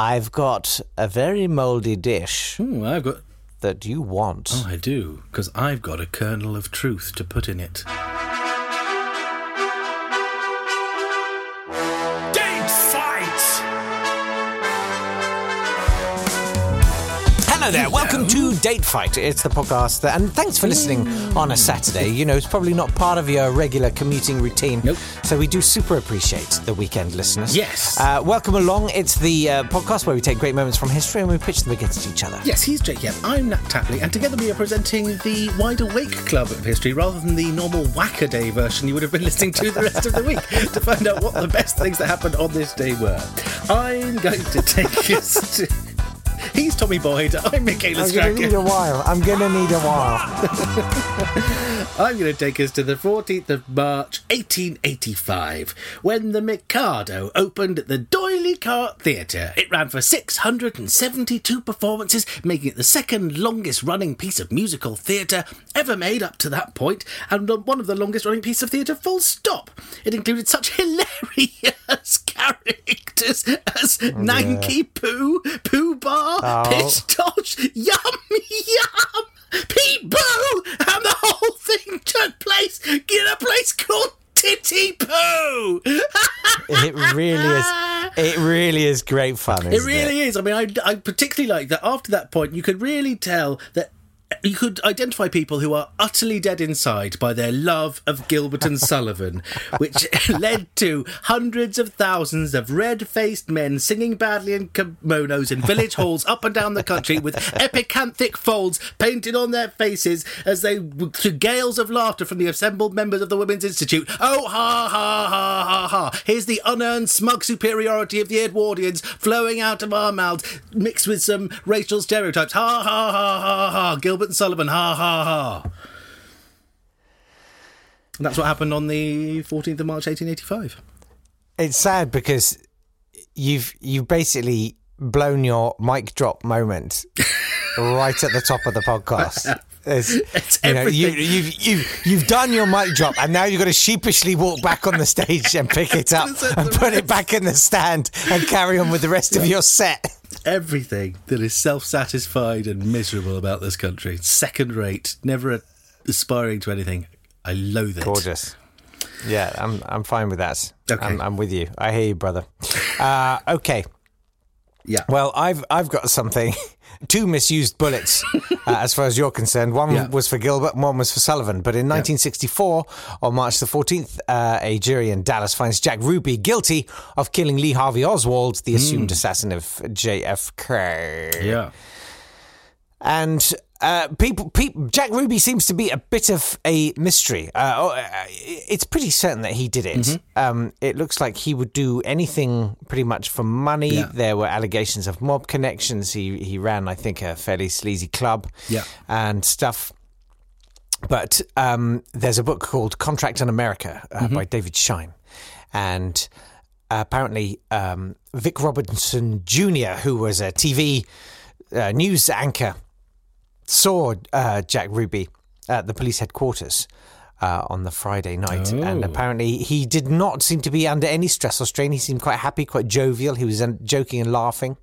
I've got a very mouldy dish Ooh, I've got. that you want. Oh, I do, because I've got a kernel of truth to put in it. Hello there, welcome to Date Fight. It's the podcast that, and thanks for listening on a Saturday. You know, it's probably not part of your regular commuting routine. Nope. So we do super appreciate the weekend listeners. Yes. Uh, welcome along. It's the uh, podcast where we take great moments from history and we pitch them against each other. Yes, he's Jake Yapp, I'm Nat Tapley, and together we are presenting the Wide Awake Club of History rather than the normal Wacaday version you would have been listening to the rest of the week to find out what the best things that happened on this day were. I'm going to take us to. He's Tommy Boyd, I'm Michaela I'm going to need a while. I'm going to need a while. I'm going to take us to the 14th of March, 1885, when the Mikado opened at the D'Oyly Carte Theatre. It ran for 672 performances, making it the second longest running piece of musical theatre ever made up to that point, and one of the longest running pieces of theatre, full stop. It included such hilarious characters as oh, Nanki-Poo, Pooh Bar, oh. Pish-Tush, Yum Yum. People! And the whole took place get a place called Titipu! It really is. It really is great fun. It really is. I mean, I, I particularly like that after that point, you could really tell that you could identify people who are utterly dead inside by their love of Gilbert and Sullivan, which led to hundreds of thousands of red faced men singing badly in kimonos in village halls up and down the country with epicanthic folds painted on their faces as they, to gales of laughter from the assembled members of the Women's Institute. Oh, ha, ha, ha, ha, ha. Here's the unearned smug superiority of the Edwardians flowing out of our mouths, mixed with some racial stereotypes. Ha, ha, ha, ha, ha. Gilbert Sullivan, ha, ha, ha. And that's what happened on the 14th of March, 1885. It's sad because you've you've basically blown your mic drop moment right at the top of the podcast. It's, It's you know, you, you've you've you've done your mic drop, and now you've got to sheepishly walk back on the stage and pick it up and put it back in the stand and carry on with the rest of your set. Everything that is self satisfied and miserable about this country, second rate, never aspiring to anything. I loathe it. Gorgeous. Yeah, I'm I'm fine with that. Okay. I'm, I'm with you. I hear you, brother. Uh, okay. Yeah. Well, I've I've got something. Two misused bullets, uh, as far as you're concerned. One Yeah. was for Gilbert, and one was for Sullivan. But in 1964, on March the 14th, uh, a jury in Dallas finds Jack Ruby guilty of killing Lee Harvey Oswald, the assumed assassin of JFK. Yeah. And uh, people, people, Jack Ruby seems to be a bit of a mystery. Uh, oh, uh, it's pretty certain that he did it. Mm-hmm. Um, it looks like he would do anything pretty much for money. Yeah. There were allegations of mob connections. He he ran, I think, a fairly sleazy club. Yeah. and stuff. But um, there's a book called Contract in America uh, Mm-hmm. by David Scheim, and apparently um, Vic Robertson Jr., who was a TV uh, news anchor, saw uh, Jack Ruby at the police headquarters uh, on the Friday night, and Oh. apparently he did not seem to be under any stress or strain. He seemed quite happy, quite jovial. He was uh, joking and laughing.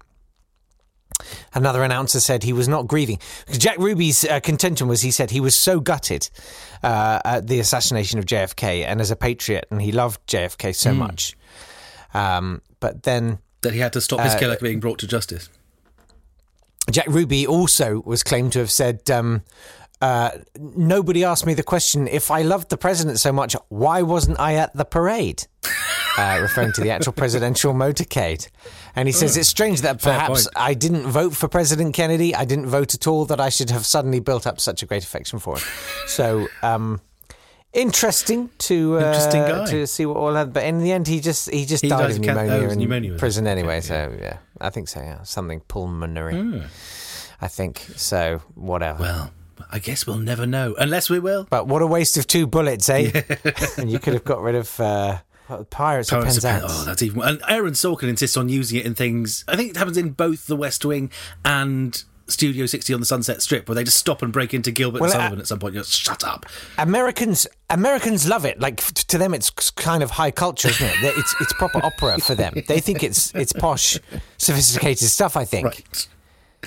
Another announcer said he was not grieving. Jack Ruby's uh, contention was he said he was so gutted uh, at the assassination of JFK and as a patriot, and he loved JFK so much. Um, but then That he had to stop his Uh, killer being brought to justice. Jack Ruby also was claimed to have said, um, uh, Nobody asked me the question if I loved the president so much, why wasn't I at the parade? Uh, referring to the actual presidential motorcade. And he says it's strange that perhaps. I didn't vote for President Kennedy. I didn't vote at all, that I should have suddenly built up such a great affection for him. So, um, interesting to uh, Interesting guy. to see what all that. But in the end, he just he just He died of pneumonia was in pneumonia, prison anyway. Okay, so yeah, I think so. Yeah, something pulmonary. I think so. Whatever. Well, I guess we'll never know. Unless we will. but what a waste of two bullets, eh? and you could have got rid of uh, what, Pirates, of Pirates of Pen- Oh, that's even. And Aaron Sorkin insists on using it in things. I think it happens in both The West Wing and Studio 60 on the Sunset Strip, where they just stop and break into Gilbert Well, and uh, Sullivan at some point. You shut up. Americans Americans love it. Like f- to them, it's kind of high culture, isn't it? It's it's proper opera for them. They think it's it's posh, sophisticated stuff. I think, Right.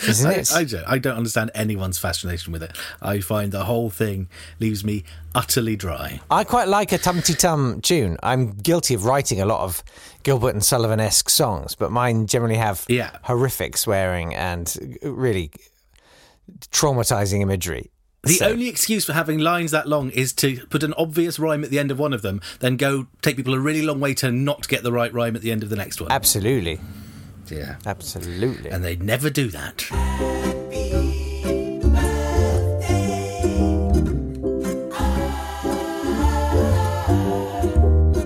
Isn't I, it? I, don't, I don't understand anyone's fascination with it. I find the whole thing leaves me utterly dry. I quite like a tumty tum tune. I'm guilty of writing a lot of Gilbert and Sullivan esque songs, but mine generally have Yeah. horrific swearing and really traumatizing imagery. The So- only excuse for having lines that long is to put an obvious rhyme at the end of one of them, then go take people a really long way to not get the right rhyme at the end of the next one. Absolutely, yeah. absolutely. And they'd never do that.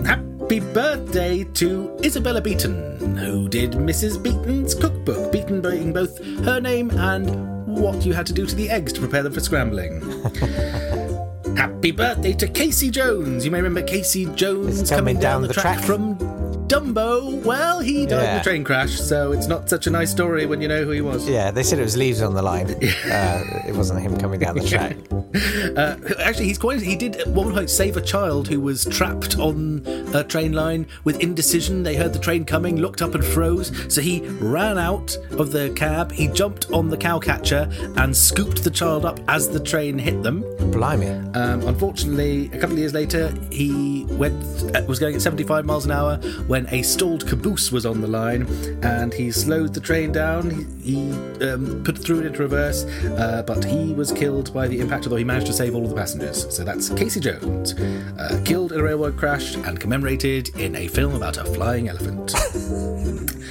Happy birthday to Isabella Beeton, who did Mrs. Beeton's cookbook, Beeton being both her name and what you had to do to the eggs to prepare them for scrambling. Happy birthday to Casey Jones. You may remember Casey Jones coming, coming down, down the, the track, track. from Dumbo. Well, he died in a train crash, so it's not such a nice story when you know who he was. Yeah, they said it was leaves on the line. Uh, it wasn't him coming down the track. Uh, actually, he's quite. He did at one point save a child who was trapped on a train line with indecision. They heard the train coming, looked up and froze. So he ran out of the cab. He jumped on the cowcatcher and scooped the child up as the train hit them. Blimey. Um, unfortunately, a couple of years later, he went uh, was going at 75 miles an hour when a stalled caboose was on the line, and he slowed the train down. He, he um, put threw it into reverse, uh, but he was killed by the impact. Although he managed to save all of the passengers. So that's Casey Jones, uh, killed in a railroad crash and commemorated in a film about a flying elephant.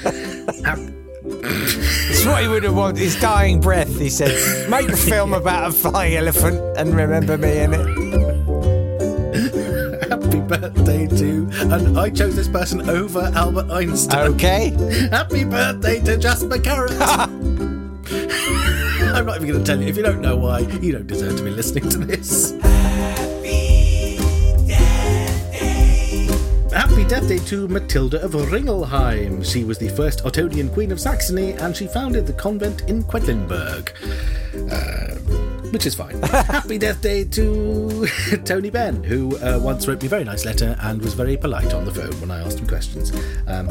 It's what he would have wanted. His dying breath, he said, make a film about a flying elephant and remember me in it. Happy birthday to, and I chose this person over Albert Einstein. Okay. Happy birthday to Jasper Carrott! I'm not even going to tell you. If you don't know why, you don't deserve to be listening to this. Happy Death Day to Matilda of Ringelheim. She was the first Ottonian Queen of Saxony and she founded the convent in Quedlinburg. Uh, which is fine. Happy Death Day to Tony Benn, who uh, once wrote me a very nice letter and was very polite on the phone when I asked him questions. Um,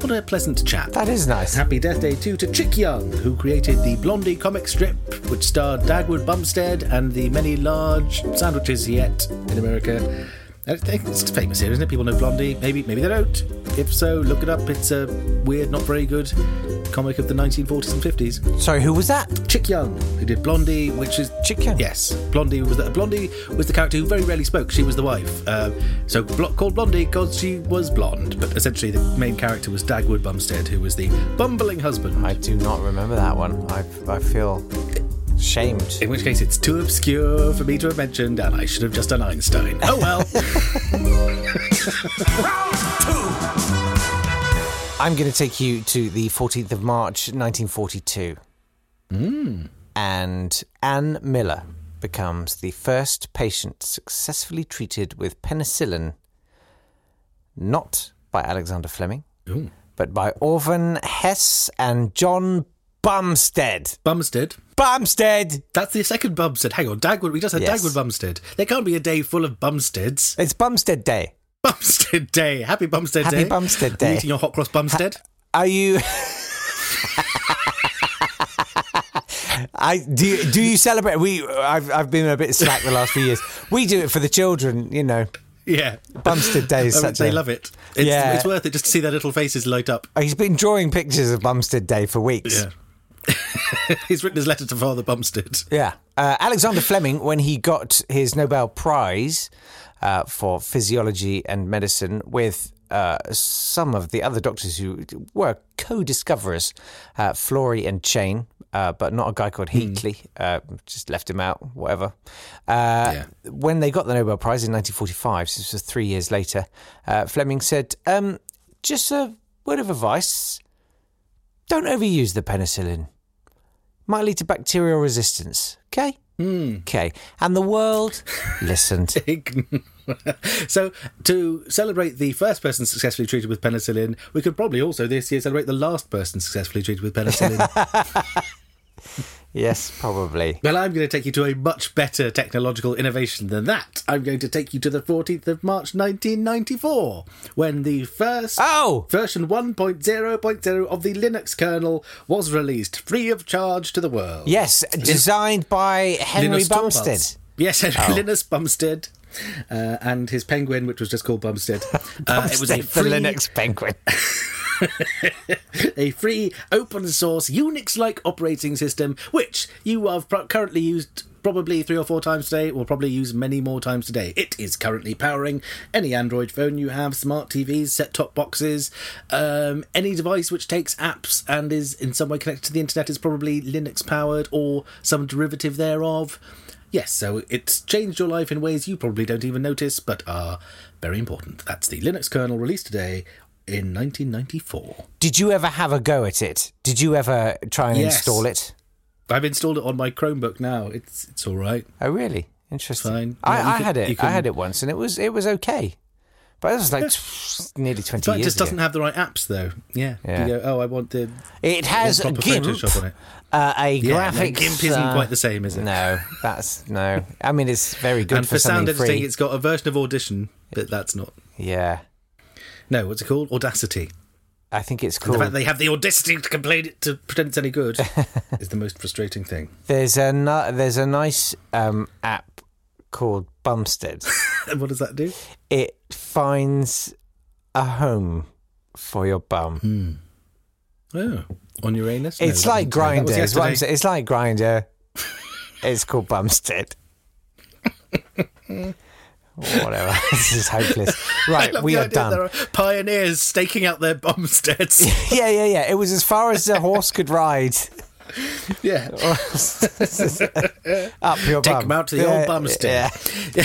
what a pleasant chap. That is nice. Happy Death Day too to Chick Young, who created the Blondie comic strip, which starred Dagwood Bumstead and the many large sandwiches he ate in America. Think It's famous here, isn't it? People know Blondie. Maybe, maybe they don't. If so, look it up. It's a weird, not very good comic of the 1940s and 50s. Sorry, who was that? Chick Young, who did Blondie, which is Chick Young? Yes, Blondie was the, Blondie was the character who very rarely spoke. She was the wife, uh, so blo- called Blondie because she was blonde. But essentially, the main character was Dagwood Bumstead, who was the bumbling husband. I do not remember that one. I, I feel shamed. In which case, it's too obscure for me to have mentioned, and I should have just done Einstein. Oh well. I'm going to take you to the 14th of March, 1942. Hmm. And Anne Miller becomes the first patient successfully treated with penicillin, not by Alexander Fleming, Ooh. but by Orvan Hess and John Bumstead. Bumstead. Bumstead! That's the second Bumstead. Hang on, Dagwood. We just had Yes. Dagwood Bumstead. There can't be a day full of Bumsteads. It's Bumstead Day. Bumstead Day. Happy Bumstead Happy Day. Happy Bumstead Are you Day. Eating your hot cross Bumstead. Are you? I do. You, do you celebrate? We. I've I've been a bit slack the last few years. We do it for the children. You know, yeah. Bumstead Day is Oh, such they a. love it. It's, Yeah. it's worth it just to see their little faces light up. Oh, he's been drawing pictures of Bumstead Day for weeks. Yeah. He's written his letter to Father Bumstead. Yeah. Uh, Alexander Fleming, when he got his Nobel Prize uh, for physiology and medicine with uh, some of the other doctors who were co discoverers, uh, Florey and Chain, uh, but not a guy called Heatley, uh, just left him out, whatever. Uh, Yeah. When they got the Nobel Prize in 1945, so this was three years later, uh, Fleming said, um, just a word of advice don't overuse the penicillin might lead to bacterial resistance. Okay? Hmm. Okay. And the world listened. so, to celebrate the first person successfully treated with penicillin, we could probably also this year celebrate the last person successfully treated with penicillin. Yes, probably. Well, I'm going to take you to a much better technological innovation than that. I'm going to take you to the 14th of March 1994, when the first Oh! version 1.0.0 of the Linux kernel was released free of charge to the world. Yes, designed by Henry Linus Torvalds. Bumstead. Yes, Henry Oh. Linus Bumstead. Uh, and his penguin, which was just called Bumstead. Uh, it was a Bumstead free, Linux Penguin. a free open source Unix-like operating system, which you have currently used probably three or four times today, will probably use many more times today. It is currently powering any Android phone you have, smart TVs, set-top boxes, um, any device which takes apps and is in some way connected to the internet is probably Linux-powered or some derivative thereof. Yes, so it's changed your life in ways you probably don't even notice, but are very important. That's the Linux kernel released today in 1994. Did you ever have a go at it? Did you ever try and Yes. install it? I've installed it on my Chromebook now. It's it's all right. Oh, really? Interesting. Fine. I, Yeah, I can- had it. you I had it once, and it was it was okay. But it was like t- nearly twenty But it years just doesn't have the right apps though. Yeah. Yeah. You go, oh, I want the It has GIMP, Photoshop on it. uh, a Yeah, no. GIMP isn't uh, quite the same, is it? No, that's no. I mean, it's very good and for, for sound editing, free. it's got a version of Audition, but that's not. Yeah, No, what's it called? Audacity. I think it's called. The fact they have the audacity to complain it to pretend it's any good is the most frustrating thing. There's a ni- there's a nice um, app called Bumstead. And what does that do? it finds a home for your bum. Oh, on Uranus. No, It's like. Grindr. It's, yesterday. saying. it's like Grindr. it's called Bumstead. Whatever. this is hopeless. Right, we are done. Are pioneers staking out their bumsteads. yeah, yeah, yeah. It was as far as a horse could ride yeah. up your Take bum. them out to the Yeah, old bumstead. Yeah.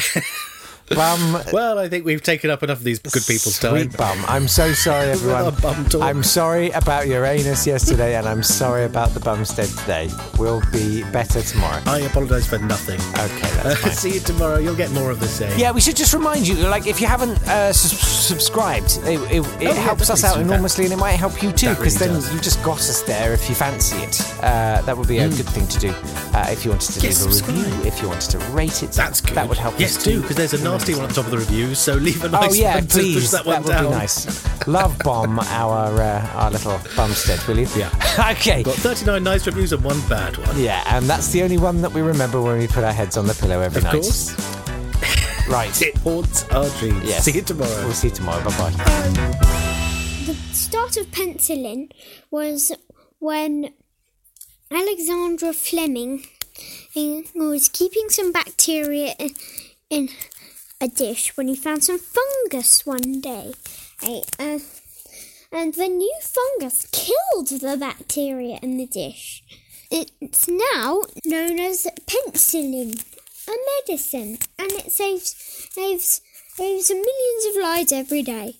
Bum. Well, I think we've taken up enough of these good people's time. Bum. I'm so sorry, everyone. bum talk. I'm sorry about Uranus yesterday, and I'm sorry about the Bumstead today. We'll be better tomorrow. I apologise for nothing. Okay, Uh, that's fine. see you tomorrow. You'll get more of the same. Yeah, we should just remind you, like, if you haven't uh, sus- subscribed, it, it, it Oh, yeah, helps us out do enormously, and it might help you too, That because really then does. you just got us there if you fancy it. Uh, that would be a good thing to do. Uh, if you wanted to Yes, leave a subscribe. review, if you wanted to rate it, That's good. That would help Yes, us do too. because there's a nasty one at the top of the review. So leave a nice Oh yeah, one to push please. that one would down. be nice. Love bomb our uh, our little Bumstead, will you? Yeah. okay. Got 39 nice reviews and one bad one. Yeah, and that's the only one that we remember when we put our heads on the pillow every Of night. Of course, Right. it haunts our dreams. Yes. See you tomorrow. We'll see you tomorrow. Bye bye. The start of penicillin was when Alexandra Fleming eh, was keeping some bacteria in, in a dish when he found some fungus one day. Eh, uh, and the new fungus killed the bacteria in the dish. It's now known as penicillin, a medicine, and it saves saves saves millions of lives every day.